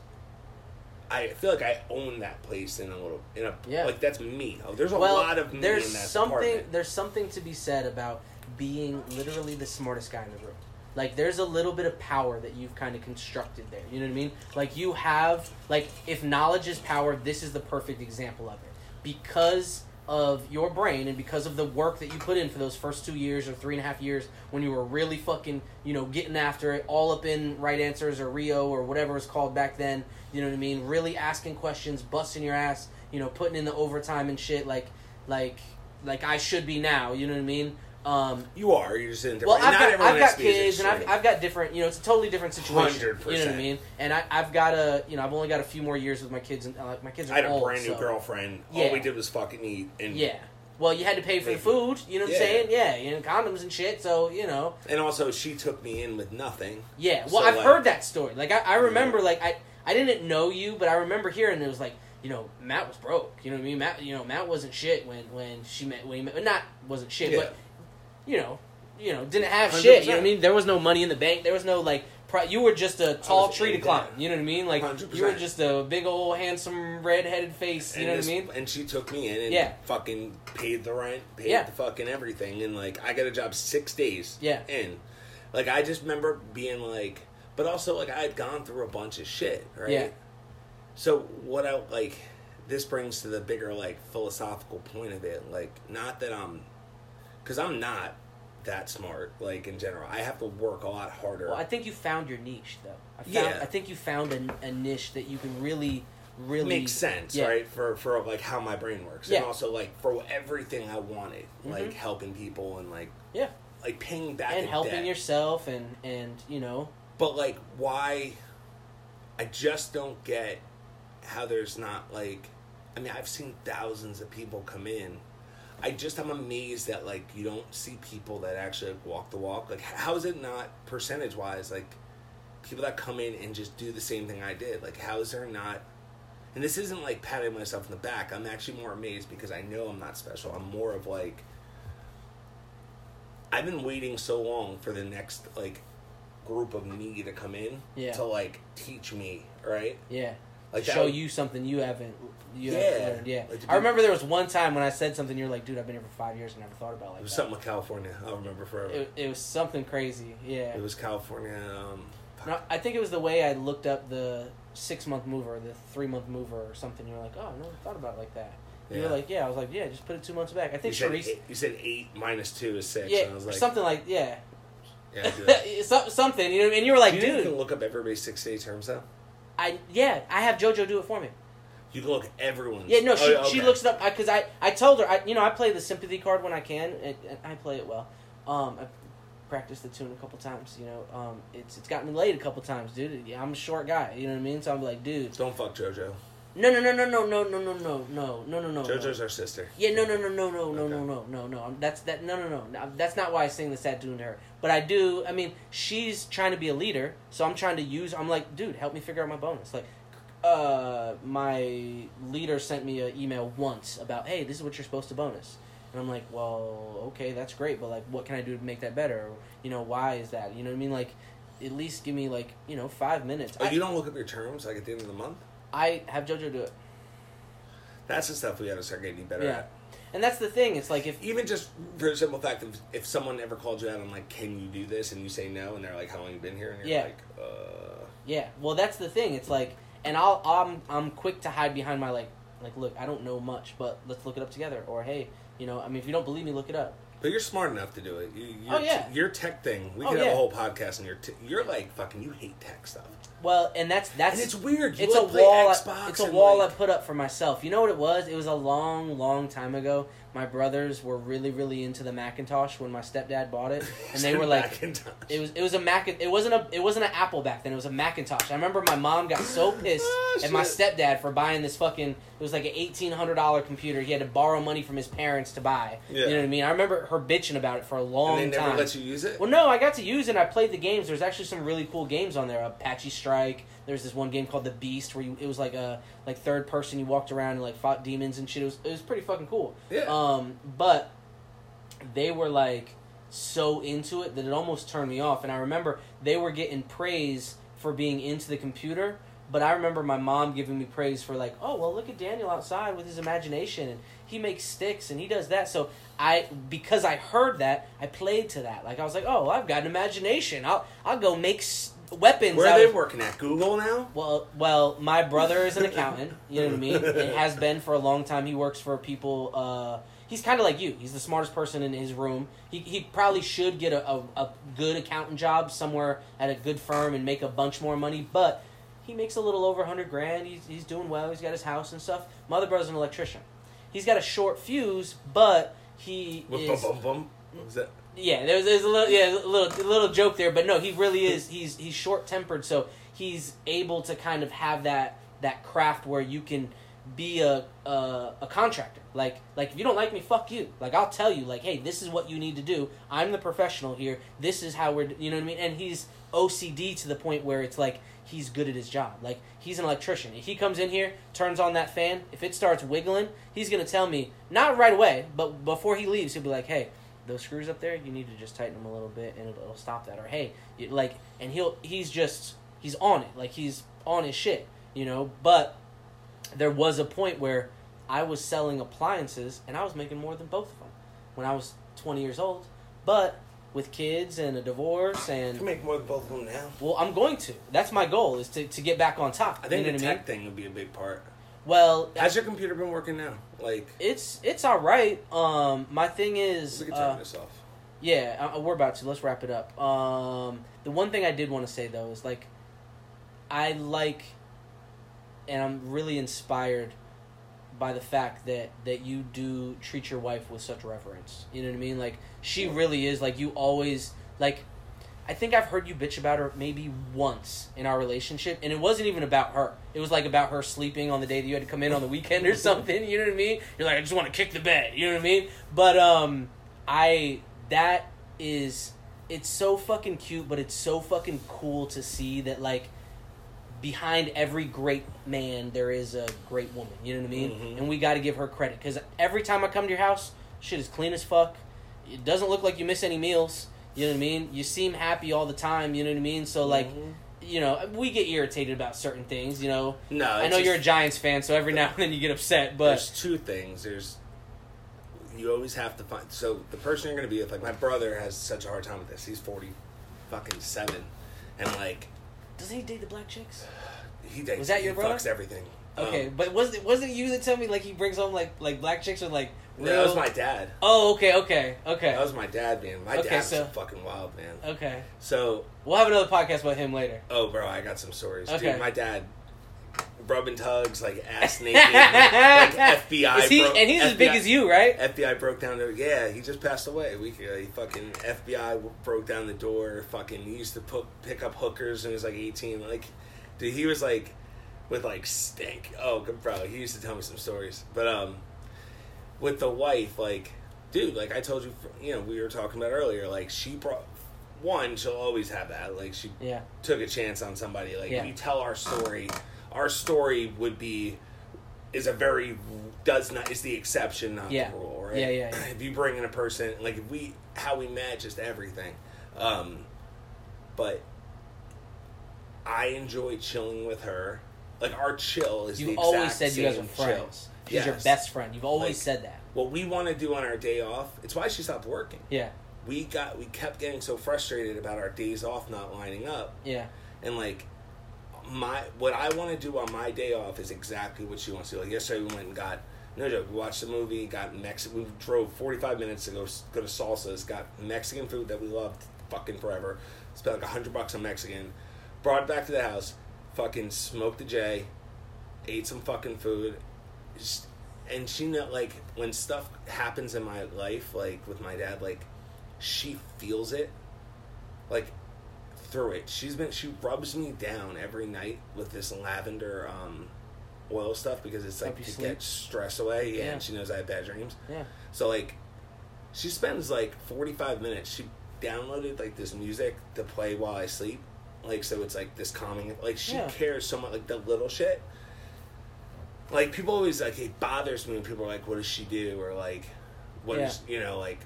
I feel like I own that place in a little in a Yeah. like that's me. Oh, There's a well, lot of me there's in that something department. there's something to be said about being literally the smartest guy in the room. Like there's a little bit of power that you've kind of constructed there. You know what I mean? Like you have like if knowledge is power, this is the perfect example of it. Because of your brain and because of the work that you put in for those first two years or three and a half years when you were really fucking, you know, getting after it, all up in right answers or Rio or whatever was called back then. You know what I mean? Really asking questions, busting your ass, you know, putting in the overtime and shit like like like I should be now, you know what I mean? Um, you are. You're just in well. I've not got, I've got to be as kids, and I've. I've got different. You know, it's a totally different situation. 100%. You know what I mean? And I, I've got a, you know, I've only got a few more years with my kids, and uh, like my kids are I had a brand new so- girlfriend. Yeah. All we did was fucking eat and Yeah. Well, you had to pay for the food. You know what Yeah. I'm saying? Yeah, you know, condoms and shit. So you know, And also, she took me in with nothing. yeah. Well, So, I've like- heard that story. Like I, I remember, like I, I didn't know you, but I remember hearing it was like, you know, Matt was broke. You know what I mean? Matt, you know, Matt wasn't shit when when she met when he met. Not wasn't shit, Yeah. but you know, you know, didn't have shit. You know what I mean? There was no money in the bank. There was no like. Pri- you were just a tall tree to climb. You know what I mean? Like you were just a big old handsome red-headed face. You and know what I mean? And she took me in and Yeah. fucking paid the rent, paid Yeah. the fucking everything, and like I got a job six days. Yeah. In, like I just remember being like, but also like I had gone through a bunch of shit, right? Yeah. So what I like, this brings to the bigger like philosophical point of it, like not that I'm, because I'm not that smart, like in general. I have to work a lot harder. Well, I think you found your niche, though. I found, Yeah. I think you found a, a niche that you can really, really makes sense, Yeah. right? For for like how my brain works, Yeah. and also like for everything I wanted, like Mhm. helping people and like Yeah, like paying back and helping debt. yourself, and and you know, But like, why? I just don't get how there's not like. I mean, I've seen thousands of people come in. I just I'm amazed that like you don't see people that actually like, walk the walk. Like, how is it not percentage wise like people that come in and just do the same thing I did? Like, how is there not? And this isn't like patting myself in the back. I'm actually more amazed because I know I'm not special. I'm more of like I've been waiting so long for the next like group of me to come in Yeah. to like teach me, right? yeah, Like show would- you something you haven't, you Yeah. haven't learned. Yeah, Like I remember there was one time when I said something. You're like, dude, I've been here for five years and never thought about it like It was that. something with California. I'll remember forever. It, it was something crazy. Yeah. It was California. Um, No, I think it was the way I looked up the six month mover, the three month mover, or something. You're like, oh, I never thought about it like that. You were Yeah. like, yeah. I was like, yeah, just put it two months back. I you think said, eight, you said eight minus two is six. yeah, I like, something like, yeah, Yeah, (laughs) something. You know, I and you were like, Do you think you can look up everybody's six day terms though. I yeah, I have JoJo do it for me. You look at everyone's. Yeah, no, Oh, she she looks it up because I, I told her I you know I play the sympathy card when I can and, and I play it well. Um, I practiced the tune a couple times. You know, um, it's it's got me laid a couple times, dude. Yeah, I'm a short guy. You know what I mean? So I'm like, dude, Don't fuck JoJo. No, no, no, no, no, no, no, no, no, no, no, no, no. JoJo's our sister. Yeah, no, no, no, no, no, no, Okay. no, no, no, no. That's that. No, no, no. no. That's not why I sing the sad tune to her. But I do. I mean, she's trying to be a leader, so I'm trying to use. I'm like, dude, help me figure out my bonus. Like, uh, my leader sent me an email once about, hey, this is what you're supposed to bonus. And I'm like, well, okay, that's great, but like, what can I do to make that better? You know, why is that? You know what I mean? Like, at least give me like, you know, five minutes. Oh, I, you don't look up your terms like at the end of the month. I have JoJo do it. That's the stuff we got to start getting better Yeah. at. And that's the thing. It's like if Even just for the simple fact of if someone ever called you out on like, can you do this, and you say no, and they're like, how long you been here, and you're Yeah. like, uh, Yeah, well, that's the thing. It's like, and I'll I'm I'm quick to hide behind my like like look, I don't know much, but let's look it up together. Or hey, you know, I mean, if you don't believe me, look it up. But you're smart enough to do it. You, your, Oh, yeah. your tech thing. We Oh, could have yeah. a whole podcast, and you're t- you're like fucking. You hate tech stuff, Well, and that's that's and it's weird. You it's a like wall. I, Xbox it's a wall I put up for myself. You know what it was? It was a long, long time ago. My brothers were really, really into the Macintosh when my stepdad bought it, (laughs) and they were like, Macintosh. It was it was a Mac. It wasn't a it wasn't an Apple back then. It was a Macintosh. I remember my mom got so (laughs) pissed Oh, at my stepdad for buying this fucking. It was like an eighteen hundred dollar computer. He had to borrow money from his parents to buy. Yeah. You know what I mean? I remember her bitching about it for a long and they never time. let you use it. Well, no, I got to use it. and I played the games. There's actually some really cool games on there. Apache Strike. There's this one game called The Beast where you it was like a like third person. You walked around and like fought demons and shit. It was it was pretty fucking cool. Yeah. Um, but they were like so into it that it almost turned me off. And I remember they were getting praise for being into the computer. But I remember my mom giving me praise for like, oh well, look at Daniel outside with his imagination, and he makes sticks and he does that. So I, because I heard that, I played to that. Like I was like, oh, I've got an imagination. I'll I'll go make weapons. Where are they of- working at? Google now? well, well, my brother is an accountant. You know what I mean? It has been for a long time. He works for people. Uh, he's kind of like you. He's the smartest person in his room. He, he probably should get a, a, a good accountant job somewhere at a good firm and make a bunch more money. But he makes a little over a hundred grand. He's he's doing well. He's got his house and stuff. My other brother's an electrician. He's got a short fuse, but he Bum, is bum, bum. What was that? Yeah, there's, there's a little yeah a little a little joke there, but no, he really is. He's he's short tempered, so he's able to kind of have that that craft where you can be a, a a contractor. Like like if you don't like me, fuck you. Like I'll tell you, like hey, this is what you need to do. I'm the professional here. This is how we're you know what I mean. And he's OCD to the point where it's like he's good at his job. Like he's an electrician. If he comes in here, turns on that fan, if it starts wiggling, he's gonna tell me not right away, but before he leaves, he'll be like, hey those screws up there, you need to just tighten them a little bit, and it'll, it'll stop that. Or hey, you, like, and he'll he's just he's on it, like he's on his shit, you know. But there was a point where I was selling appliances, and I was making more than both of them when I was twenty years old. But with kids and a divorce, You and can make more than both of them now. well, I'm going to. That's my goal is to, to get back on top. I think you know the what I mean? tech thing would be a big part. Well, How's your computer been working now? Like, it's it's all right. Um, my thing is, we can uh, this off. Yeah, uh, we're about to. Let's wrap it up. Um, the one thing I did want to say though is like, I like, and I'm really inspired by the fact that that you do treat your wife with such reverence. You know what I mean? Like she really is. Like you always like. I think I've heard you bitch about her maybe once in our relationship, and it wasn't even about her. It was like about her sleeping on the day that you had to come in on the weekend or (laughs) something. You know what I mean? You're like, I just want to kick the bed. You know what I mean? But um, I that is it's so fucking cute, but it's so fucking cool to see that like behind every great man there is a great woman. You know what I mean? Mhm. And we got to give her credit because every time I come to your house, shit is clean as fuck. It doesn't look like you miss any meals. You know what I mean? You seem happy all the time. You know what I mean? So like, Mhm. you know, we get irritated about certain things. You know, no, I know just- you're a Giants fan, so every now and then you get upset. But there's two things. There's you always have to find. So the person you're going to be with, like my brother, has such a hard time with this. He's forty, fucking seven, and like doesn't he date the black chicks? he dates, Was that your he brother? fucks everything. Okay, Um, but was it wasn't you that tell me like he brings home like like black chicks or like no, that was my dad. Oh, okay, okay, okay, That was my dad, man. My Okay, dad's so- fucking wild, man. okay. So, We'll have another podcast about him later. oh, bro, I got some stories. Okay. Dude, my dad rubbing tugs, like ass (laughs) naked, like FBI. Is he bro- and he's as big as you, right? FBI broke down the yeah. He just passed away a week ago. He fucking FBI broke down the door. Fucking he used to put, pick up hookers and he was like eighteen. Like, dude, he was like with like stink. Oh, good bro. He used to tell me some stories. But um, with the wife, like, dude, like I told you, you know, we were talking about earlier. Like she brought one. She'll always have that. Like she Yeah, took a chance on somebody. Like Yeah. if you tell our story, our story would be is a very does not is the exception, not Yeah. the rule, right? Yeah, yeah, yeah. (clears throat) If you bring in a person like if we how we met, just everything. Um, but I enjoy chilling with her. Like our chill is the you've exact always said you guys are friends. chill. She's your best friend. You've always Like- said that. What we want to do on our day off, it's why she stopped working. Yeah, We got we kept getting so frustrated about our days off not lining up yeah, and like my what I want to do on my day off is exactly what she wants to do. Like yesterday, we went and got no joke. We watched the movie, got Mexican. We drove forty five minutes to go go to Salsa's. Got Mexican food that we loved fucking forever. Spent like hundred bucks on Mexican. Brought it back to the house. Fucking smoked the J. Ate some fucking food. Just- And she know like when stuff happens in my life, like with my dad, like she feels it. Like through it. She's been she rubs me down every night with this lavender um, oil stuff because it's like to sleep? get stress away. Yeah, Yeah. and she knows I have bad dreams. yeah. So like, she spends like forty five minutes. She downloaded like this music to play while I sleep. Like so, it's like this calming. Like she Yeah. cares so much. Like the little shit. Like people always like it bothers me when people are like, "What does she do?" or like, "What is Yeah. you know like."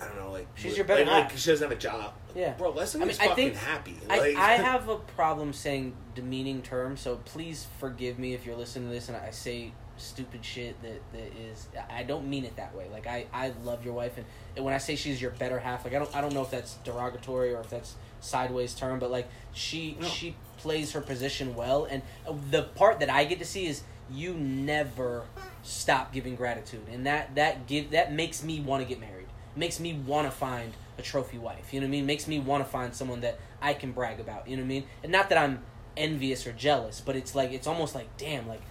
I don't know, like She's your better like, like half. she doesn't have a job. Yeah. bro, Leslie I mean, is I fucking think- happy. I, Like, I (laughs) have a problem saying demeaning terms, so please forgive me if you're listening to this and I say stupid shit that, that is I don't mean it that way. Like I, I love your wife and, and when I say she's your better half, like I don't I don't know if that's derogatory or if that's sideways term, but like she No. she plays her position well and uh, the part that I get to see is you never stop giving gratitude and that that give that makes me want to get married. Makes me want to find a trophy wife. You know what I mean? Makes me want to find someone that I can brag about. You know what I mean? And not that I'm envious or jealous, but it's like it's almost like damn, like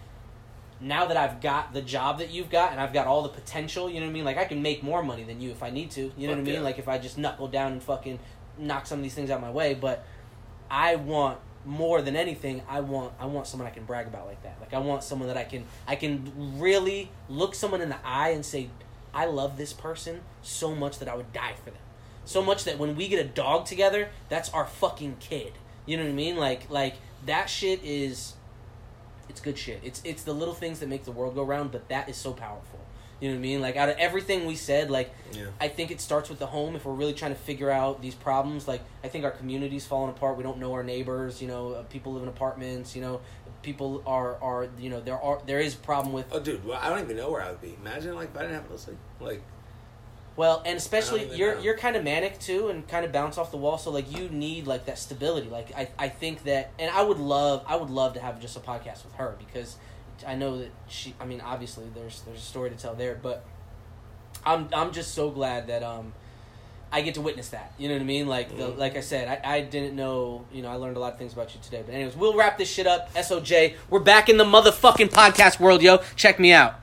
now that I've got the job that you've got and I've got all the potential, you know what I mean? Like I can make more money than you if I need to. You know Fuck what I mean? yeah. Like if I just knuckle down and fucking knock some of these things out my way, but I want more than anything, I want I want someone I can brag about like that. Like I want someone that I can I can really look someone in the eye and say, I love this person so much that I would die for them. So much that when we get a dog together, that's our fucking kid. You know what I mean? Like like that shit is it's good shit. It's it's the little things that make the world go round, but that is so powerful. You know what I mean? Like out of everything we said, like Yeah. I think it starts with the home. If we're really trying to figure out these problems, like I think our community's falling apart. We don't know our neighbors. You know, uh, people live in apartments. You know, people are are you know there are there is a problem with Oh, dude, well, I don't even know where I would be. Imagine like if I didn't have Leslie. Like, well, and especially you're know. you're kind of manic too, and kind of bounce off the wall. So like you need like that stability. Like I I think that, and I would love I would love to have just a podcast with her because I know that she. I mean, obviously there's there's a story to tell there, but I'm I'm just so glad that um I get to witness that. You know what I mean? Like the Mhm. like I said, I, I didn't know. You know, I learned a lot of things about you today. But anyways, we'll wrap this shit up. Soj, we're back in the motherfucking podcast world, yo. Check me out.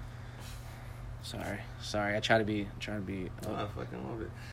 Sorry, sorry. I try to be trying to be. oh, I fucking love it.